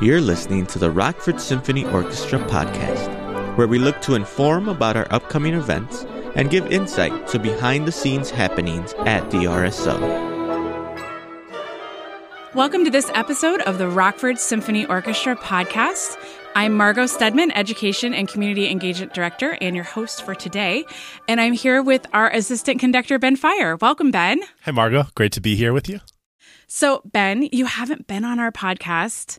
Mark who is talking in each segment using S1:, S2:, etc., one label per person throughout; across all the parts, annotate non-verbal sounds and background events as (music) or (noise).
S1: You're listening to the Rockford Symphony Orchestra podcast, where we look to inform about our upcoming events and give insight to behind the scenes happenings at the RSO.
S2: Welcome to this episode of the Rockford Symphony Orchestra podcast. I'm Margot Stedman, Education and Community Engagement Director, and your host for today. And I'm here with our assistant conductor, Ben Fire. Welcome, Ben.
S3: Hi, Margot. Great to be here with you.
S2: So, Ben, you haven't been on our podcast,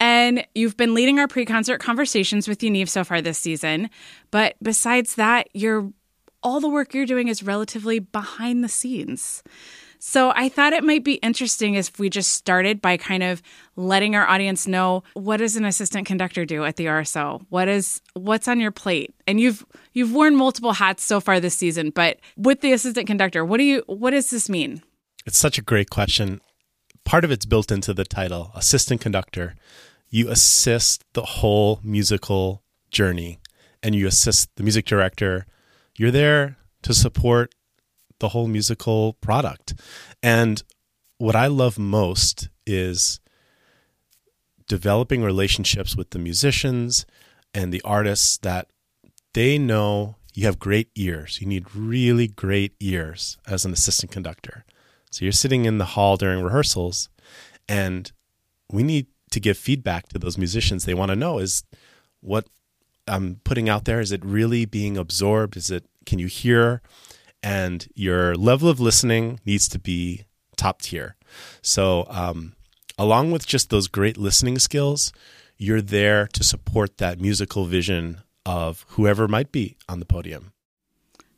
S2: and you've been leading our pre concert conversations with Yaniv so far this season. But besides that, you're all the work you're doing is relatively behind the scenes. So I thought it might be interesting if we just started by kind of letting our audience know what does an assistant conductor do at the RSO? What is what's on your plate? And you've you've worn multiple hats so far this season, but with the assistant conductor, what do you what does this mean?
S3: It's such a great question. Part of it's built into the title, assistant conductor. You assist the whole musical journey and you assist the music director. You're there to support the whole musical product. And what I love most is developing relationships with the musicians and the artists that they know you have great ears. You need really great ears as an assistant conductor. So you're sitting in the hall during rehearsals, and we need to give feedback to those musicians. They want to know is what I'm putting out there, is it really being absorbed? Is it, can you hear? and your level of listening needs to be top tier. So, um, along with just those great listening skills, you're there to support that musical vision of whoever might be on the podium.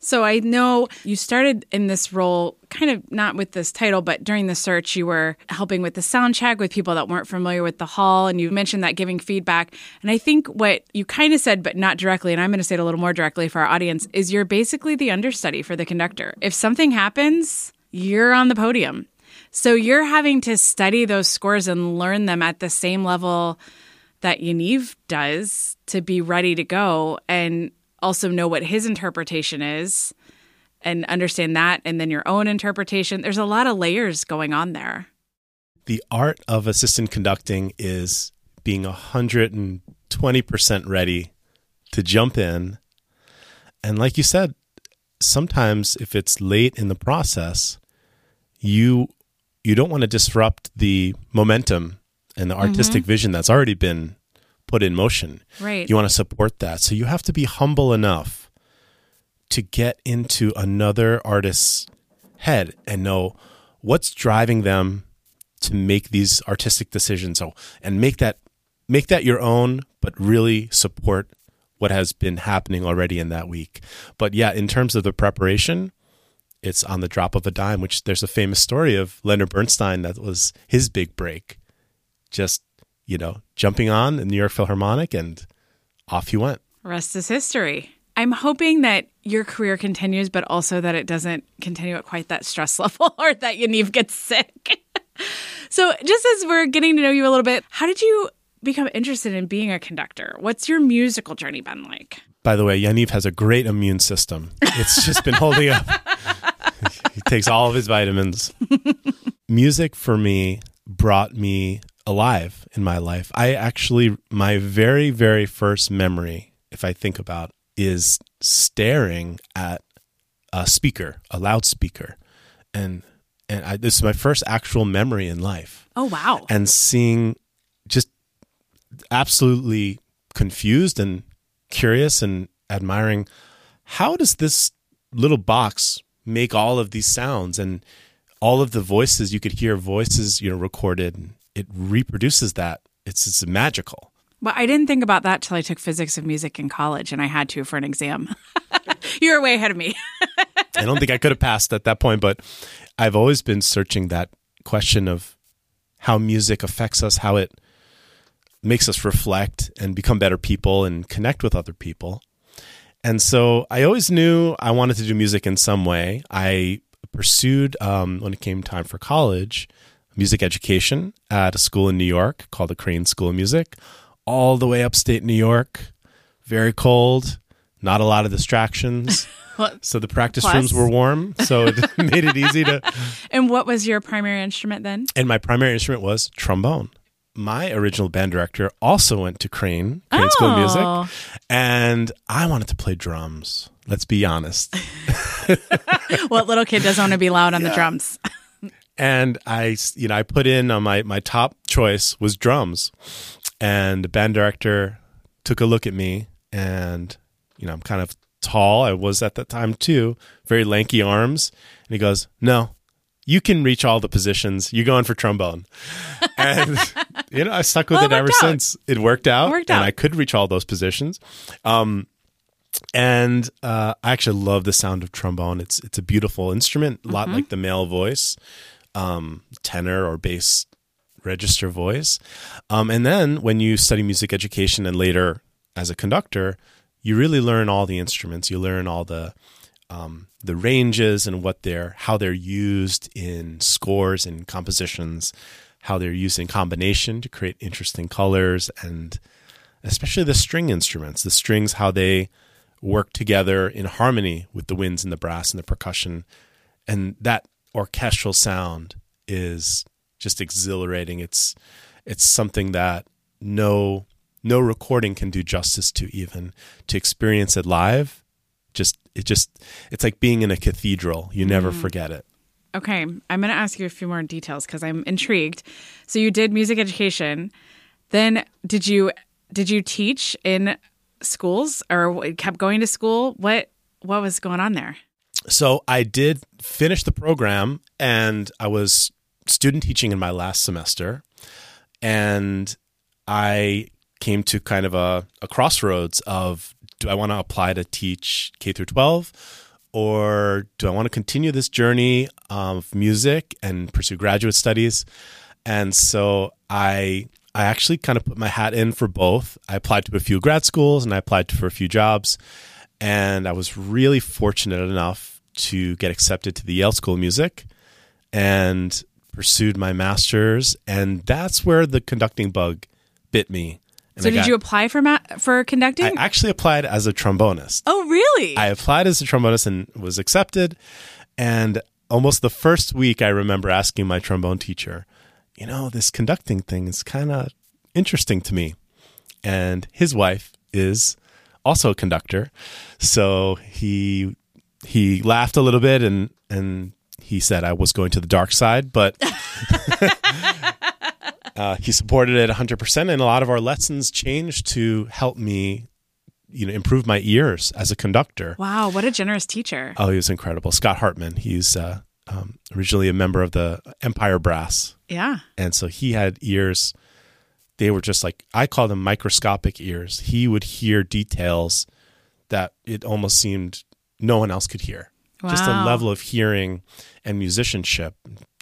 S2: So I know you started in this role kind of not with this title, but during the search, you were helping with the sound check with people that weren't familiar with the hall. And you mentioned that giving feedback. And I think what you kind of said, but not directly, and I'm going to say it a little more directly for our audience, is you're basically the understudy for the conductor. If something happens, you're on the podium. So you're having to study those scores and learn them at the same level that Yaniv does to be ready to go. And also know what his interpretation is and understand that and then your own interpretation. There's a lot of layers going on there.
S3: The art of assistant conducting is being 120% ready to jump in. And like you said, sometimes if it's late in the process, you you don't want to disrupt the momentum and the artistic mm-hmm. vision that's already been put in motion.
S2: Right.
S3: You want to support that. So you have to be humble enough to get into another artist's head and know what's driving them to make these artistic decisions. So and make that make that your own, but really support what has been happening already in that week. But yeah, in terms of the preparation, it's on the drop of a dime, which there's a famous story of Leonard Bernstein that was his big break. Just you know, jumping on the New York Philharmonic and off he went.
S2: Rest is history. I'm hoping that your career continues, but also that it doesn't continue at quite that stress (laughs) level or that Yaniv gets sick. (laughs) so, just as we're getting to know you a little bit, how did you become interested in being a conductor? What's your musical journey been like?
S3: By the way, Yaniv has a great immune system. It's just been holding up. (laughs) he takes all of his vitamins. Music for me brought me alive in my life. I actually, my very, very first memory, if I think about, is staring at a speaker, a loudspeaker, and and I, this is my first actual memory in life.
S2: Oh wow!
S3: And seeing just absolutely confused and curious and admiring how does this little box make all of these sounds and all of the voices you could hear voices you know recorded it reproduces that. It's it's magical.
S2: Well, I didn't think about that till I took physics of music in college, and I had to for an exam. (laughs) You're way ahead of me. (laughs)
S3: I don't think I could have passed at that point, but I've always been searching that question of how music affects us, how it makes us reflect and become better people and connect with other people. And so I always knew I wanted to do music in some way. I pursued, um, when it came time for college, music education at a school in New York called the Crane School of Music, all the way upstate New York. Very cold, not a lot of distractions. (laughs) so the practice Plus. rooms were warm, so it (laughs) (laughs) made it easy to.
S2: And what was your primary instrument then?
S3: And my primary instrument was trombone. my original band director also went to Crane, Crane School of
S2: Oh.
S3: Music, and I wanted to play drums. Let's be honest.
S2: what little kid doesn't want to be loud on the drums?
S3: And I, you know, I put in on my my top choice was drums, and the band director took a look at me, and you know, I'm kind of tall. I was at that time too, very lanky arms, and he goes, "No, you can reach all the positions. You're going for trombone," (laughs) and you know, I stuck with
S2: Well,
S3: it
S2: it
S3: ever
S2: out.
S3: since. It worked out,
S2: It worked
S3: and
S2: out.
S3: I could reach all those positions. Um, and uh, I actually love the sound of trombone. It's it's a beautiful instrument, a
S2: Mm-hmm.
S3: lot like the male voice, um, tenor or bass register voice. Um, and then when you study music education and later as a conductor, you really learn all the instruments. You learn all the um, the ranges and what they're how they're used in scores and compositions, how they're used in combination to create interesting colors, and especially the string instruments. The strings, how they work together in harmony with the winds and the brass and the percussion, and that orchestral sound is just exhilarating. It's it's something that no no recording can do justice to even to experience it live just it just it's like being in a cathedral you never mm. forget it
S2: Okay, I'm going to ask you a few more details because I'm intrigued. So you did music education, then did you did you teach in schools or kept going to school? What what was going on there?
S3: So i did finish the program and i was student teaching in my last semester and i came to kind of a, a crossroads of do i want to apply to teach k through 12 or do i want to continue this journey of music and pursue graduate studies? And so i i actually kind of put my hat in for both. I applied to a few grad schools and i applied for a few jobs and I was really fortunate enough to get accepted to the Yale School of Music and pursued my master's. And that's where the conducting bug bit me. And
S2: So
S3: I
S2: did
S3: got-
S2: you apply for ma- for conducting?
S3: I actually applied as a trombonist.
S2: oh, really?
S3: I applied as a trombonist and was accepted. And almost the first week, I remember asking my trombone teacher, you know, this conducting thing is kind of interesting to me. And his wife is also a conductor. So he he laughed a little bit and and he said I was going to the dark side, but (laughs) (laughs) uh, he supported it 100%. And a lot of our lessons changed to help me, you know, improve my ears as a conductor.
S2: wow, what a generous teacher.
S3: Oh, he was incredible. Scott Hartman. He's uh, um, originally a member of the Empire Brass.
S2: Yeah.
S3: And so he had ears. They were just like, I call them microscopic ears. He would hear details that it almost seemed no one else could hear. Just a
S2: Wow.
S3: level of hearing and musicianship,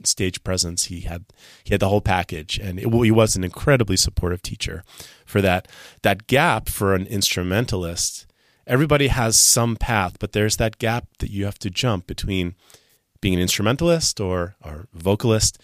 S3: stage presence. He had he had the whole package, and it, he was an incredibly supportive teacher. For that that gap for an instrumentalist, everybody has some path, but there's that gap that you have to jump between being an instrumentalist or or vocalist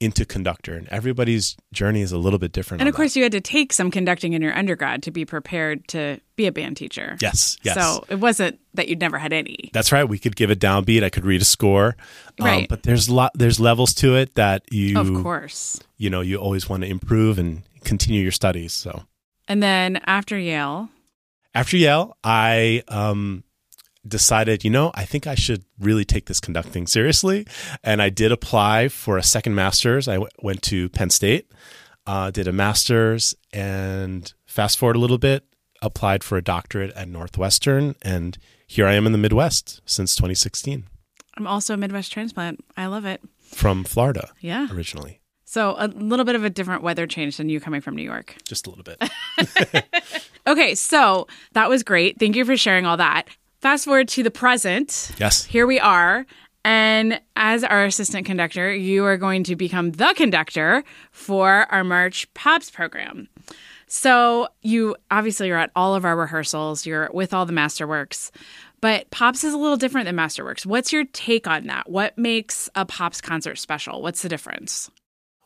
S3: into conductor, and everybody's journey is a little bit different.
S2: And of course, you had to take some conducting in your undergrad to be prepared to be a band teacher.
S3: yes, yes.
S2: So it wasn't that you'd never had any.
S3: That's right. We could give a downbeat. I could read a score, Um,
S2: Right.
S3: but there's lot there's levels to it that you
S2: Of course.
S3: you know you always want to improve and continue your studies. So
S2: And then after Yale,
S3: after Yale, I um, decided, you know, I think I should really take this conducting seriously, and I did apply for a second master's. I w- went to Penn State, uh, did a master's, and fast forward a little bit, applied for a doctorate at Northwestern, and here I am in the Midwest since 2016
S2: I'm also a Midwest transplant. I love it.
S3: from Florida
S2: Yeah.
S3: originally.
S2: So a little bit of a different weather change than you coming from New York.
S3: Just a little bit. (laughs)
S2: Okay, so that was great. Thank you for sharing all that. Fast forward to the present.
S3: Yes.
S2: Here we are. And as our assistant conductor, you are going to become the conductor for our March Pops program. So you obviously you're at all of our rehearsals, you're with all the masterworks, but Pops is a little different than Masterworks. What's your take on that? What makes a Pops concert special? What's the difference?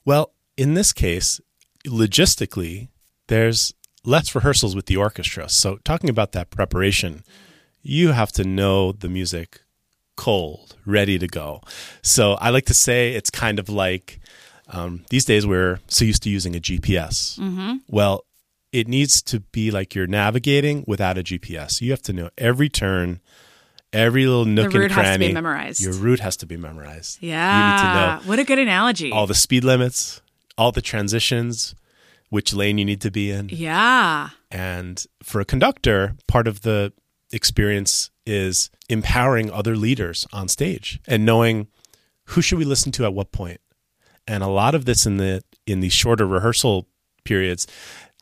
S3: Well, in this case, logistically, there's less rehearsals with the orchestra. So, talking about that preparation, you have to know the music cold, ready to go. So, I like to say it's kind of like Um, these days, we're so used to using a GPS.
S2: Mm-hmm.
S3: Well, it needs to be like you're navigating without a GPS. You have to know every turn, every little nook
S2: the route
S3: and cranny.
S2: has to be memorized.
S3: Your route has to be memorized.
S2: yeah.
S3: You need to know
S2: What a good analogy.
S3: all the speed limits, all the transitions, which lane you need to be in.
S2: yeah.
S3: And for a conductor, part of the experience is empowering other leaders on stage and knowing who should we listen to at what point. And a lot of this in the in the shorter rehearsal periods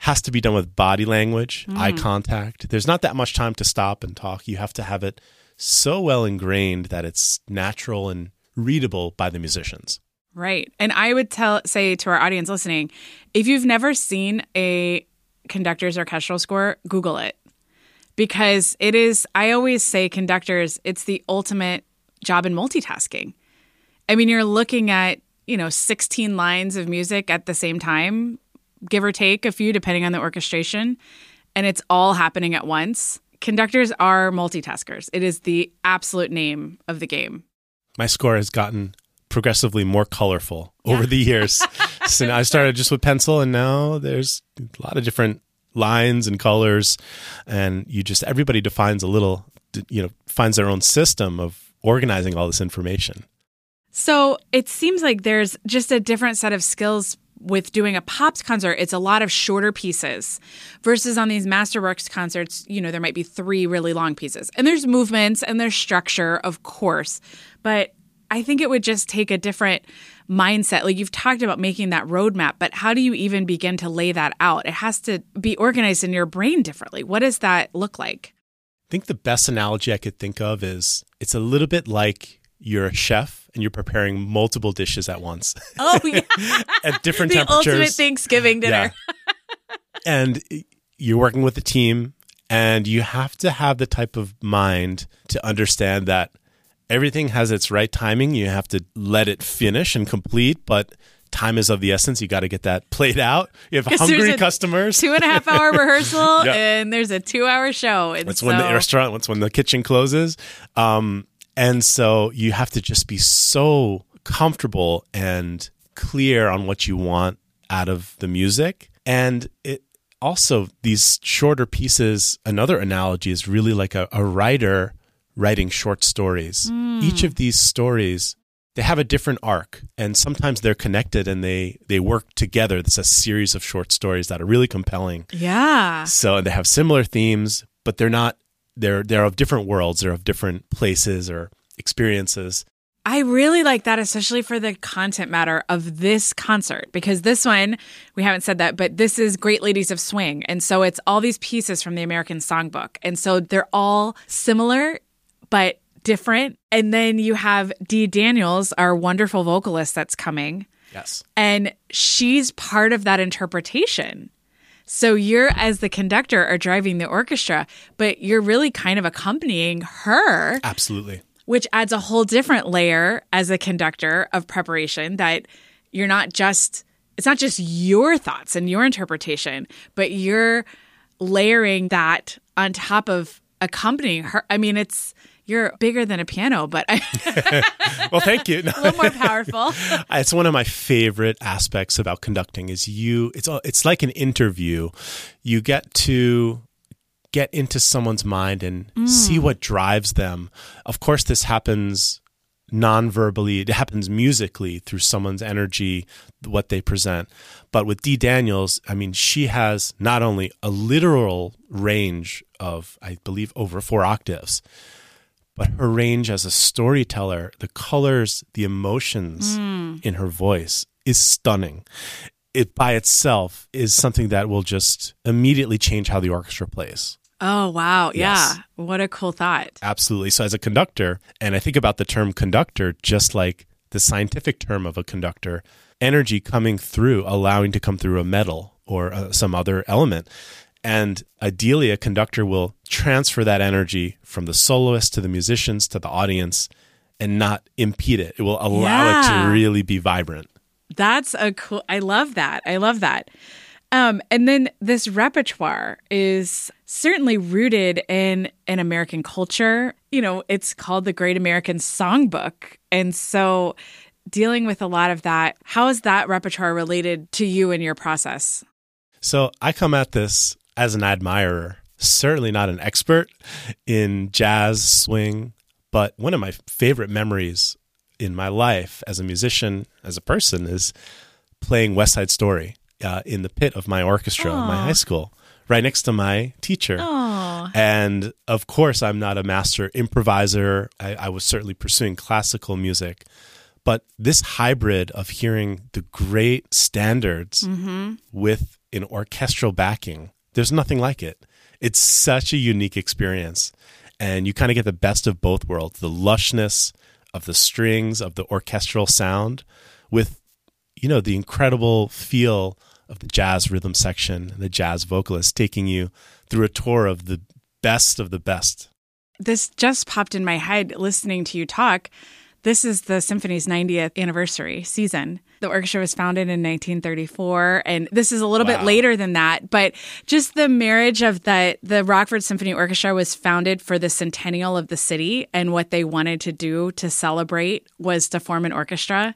S3: has to be done with body language, mm-hmm. eye contact. There's not that much time to stop and talk. You have to have it so well ingrained that it's natural and readable by the musicians.
S2: Right. And I would tell say to our audience listening, if you've never seen a conductor's orchestral score, Google it. Because it is I always say conductors, it's the ultimate job in multitasking. I mean, you're looking at, you know, 16 lines of music at the same time, give or take a few depending on the orchestration, and it's all happening at once. Conductors are multitaskers. It is the absolute name of the game.
S3: my score has gotten progressively more colorful over the years. (laughs) so I started just with pencil, and now there's a lot of different lines and colors, and you just everybody defines a little, you know, finds their own system of organizing all this information.
S2: So it seems like there's just a different set of skills with doing a pops concert. It's a lot of shorter pieces versus on these masterworks concerts, you know, there might be three really long pieces. And there's movements and there's structure, of course. But I think it would just take a different mindset. Like you've talked about making that roadmap, but how do you even begin to lay that out? It has to be organized in your brain differently. What does that look like?
S3: I think the best analogy I could think of is it's a little bit like you're a chef and you're preparing multiple dishes at once
S2: Oh, yeah. (laughs)
S3: at different
S2: the
S3: temperatures.
S2: ultimate Thanksgiving dinner.
S3: and you're working with a team and you have to have the type of mind to understand that everything has its right timing. You have to let it finish and complete but time is of the essence. You got to get that (laughs) played out. You have (laughs) hungry customers.
S2: two and a half hour (laughs) rehearsal and there's a two hour show. And
S3: it's
S2: so,
S3: when the restaurant it's when the kitchen closes. Um, and so you have to just be so comfortable and clear on what you want out of the music. And it also these shorter pieces another analogy is really like a, a writer writing short stories hmm. each of these stories they have a different arc and sometimes they're connected and they they work together it's a series of short stories that are really compelling
S2: yeah.
S3: so they have similar themes, but they're not they're they're of different worlds, they're of different places or experiences.
S2: I really like that, especially for the content matter of this concert, because this one, we haven't said that, but this is Great Ladies of Swing. And so it's all these pieces from the American Songbook. And so they're all similar, but different. And then you have Dee Daniels, our wonderful vocalist that's coming.
S3: Yes.
S2: and she's part of that interpretation. So you're as the conductor are driving the orchestra, but you're really kind of accompanying her,
S3: Absolutely.
S2: which adds a whole different layer as a conductor of preparation that you're not just it's not just your thoughts and your interpretation, but you're layering that on top of accompanying her. I mean, it's you're bigger than a piano, but (laughs)
S3: Well, thank you. No. (laughs)
S2: a little more powerful. (laughs)
S3: it's one of my favorite aspects about conducting is you it's it's like an interview. You get to get into someone's mind and see mm. what drives them. Of course this happens non-verbally it happens musically through someone's energy what they present but with dee daniels i mean she has not only a literal range of i believe over four octaves but her range as a storyteller, the colors, the emotions in her voice is stunning. It by itself is something that will just immediately change how the orchestra plays.
S2: Oh, wow.
S3: Yes.
S2: Yeah. What a cool thought.
S3: Absolutely. So, as a conductor, and I think about the term conductor just like the scientific term of a conductor, energy coming through, allowing to come through a metal or uh, some other element. And ideally, a conductor will transfer that energy from the soloist to the musicians to the audience and not impede it. It will allow it to really be vibrant.
S2: That's a cool. I love that. I love that. Um, and then this repertoire is certainly rooted in an American culture. You know, it's called the Great American Songbook. And so dealing with a lot of that. How is that repertoire related to you and your process?
S3: So I come at this as an admirer, certainly not an expert in jazz, swing, but one of my favorite memories in my life as a musician, as a person, is playing West Side Story uh, in the pit of my orchestra in my high school, right next to my teacher.
S2: Aww.
S3: And of course, I'm not a master improviser. I, I was certainly pursuing classical music. But this hybrid of hearing the great standards with an orchestral backing, there's nothing like it. It's such a unique experience. And you kind of get the best of both worlds the lushness of the strings, of the orchestral sound, with, you know, the incredible feel of the jazz rhythm section, the jazz vocalist taking you through a tour of the best of the best.
S2: This just popped in my head listening to you talk. This is the symphony's 90th anniversary season. The orchestra was founded in 1934, and this is a little bit later than that. But just the marriage of the the Rockford Symphony Orchestra was founded for the centennial of the city, and what they wanted to do to celebrate was to form an orchestra.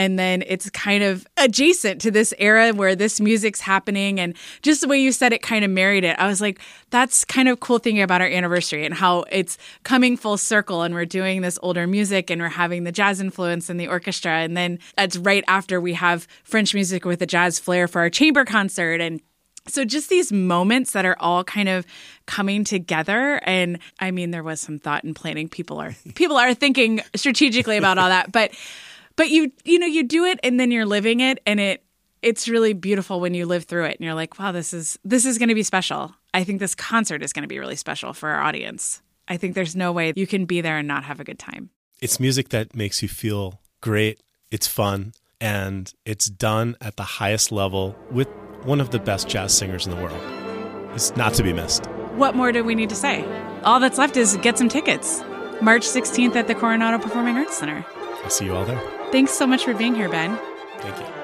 S2: And then it's kind of adjacent to this era where this music's happening. And just the way you said it kind of married it. I was like, that's kind of cool thing about our anniversary and how it's coming full circle. And we're doing this older music and we're having the jazz influence in the orchestra. And then it's right after we have French music with a jazz flair for our chamber concert. And so just these moments that are all kind of coming together and I mean there was some thought and planning people are people are thinking strategically about all that but but you you know you do it and then you're living it and it it's really beautiful when you live through it and you're like wow this is this is going to be special. I think this concert is going to be really special for our audience. I think there's no way you can be there and not have a good time.
S3: It's music that makes you feel great, it's fun, and it's done at the highest level with one of the best jazz singers in the world. It's not to be missed.
S2: What more do we need to say? All that's left is get some tickets. March 16th at the Coronado Performing Arts Center.
S3: I'll see you all there.
S2: Thanks so much for being here, Ben.
S3: Thank you.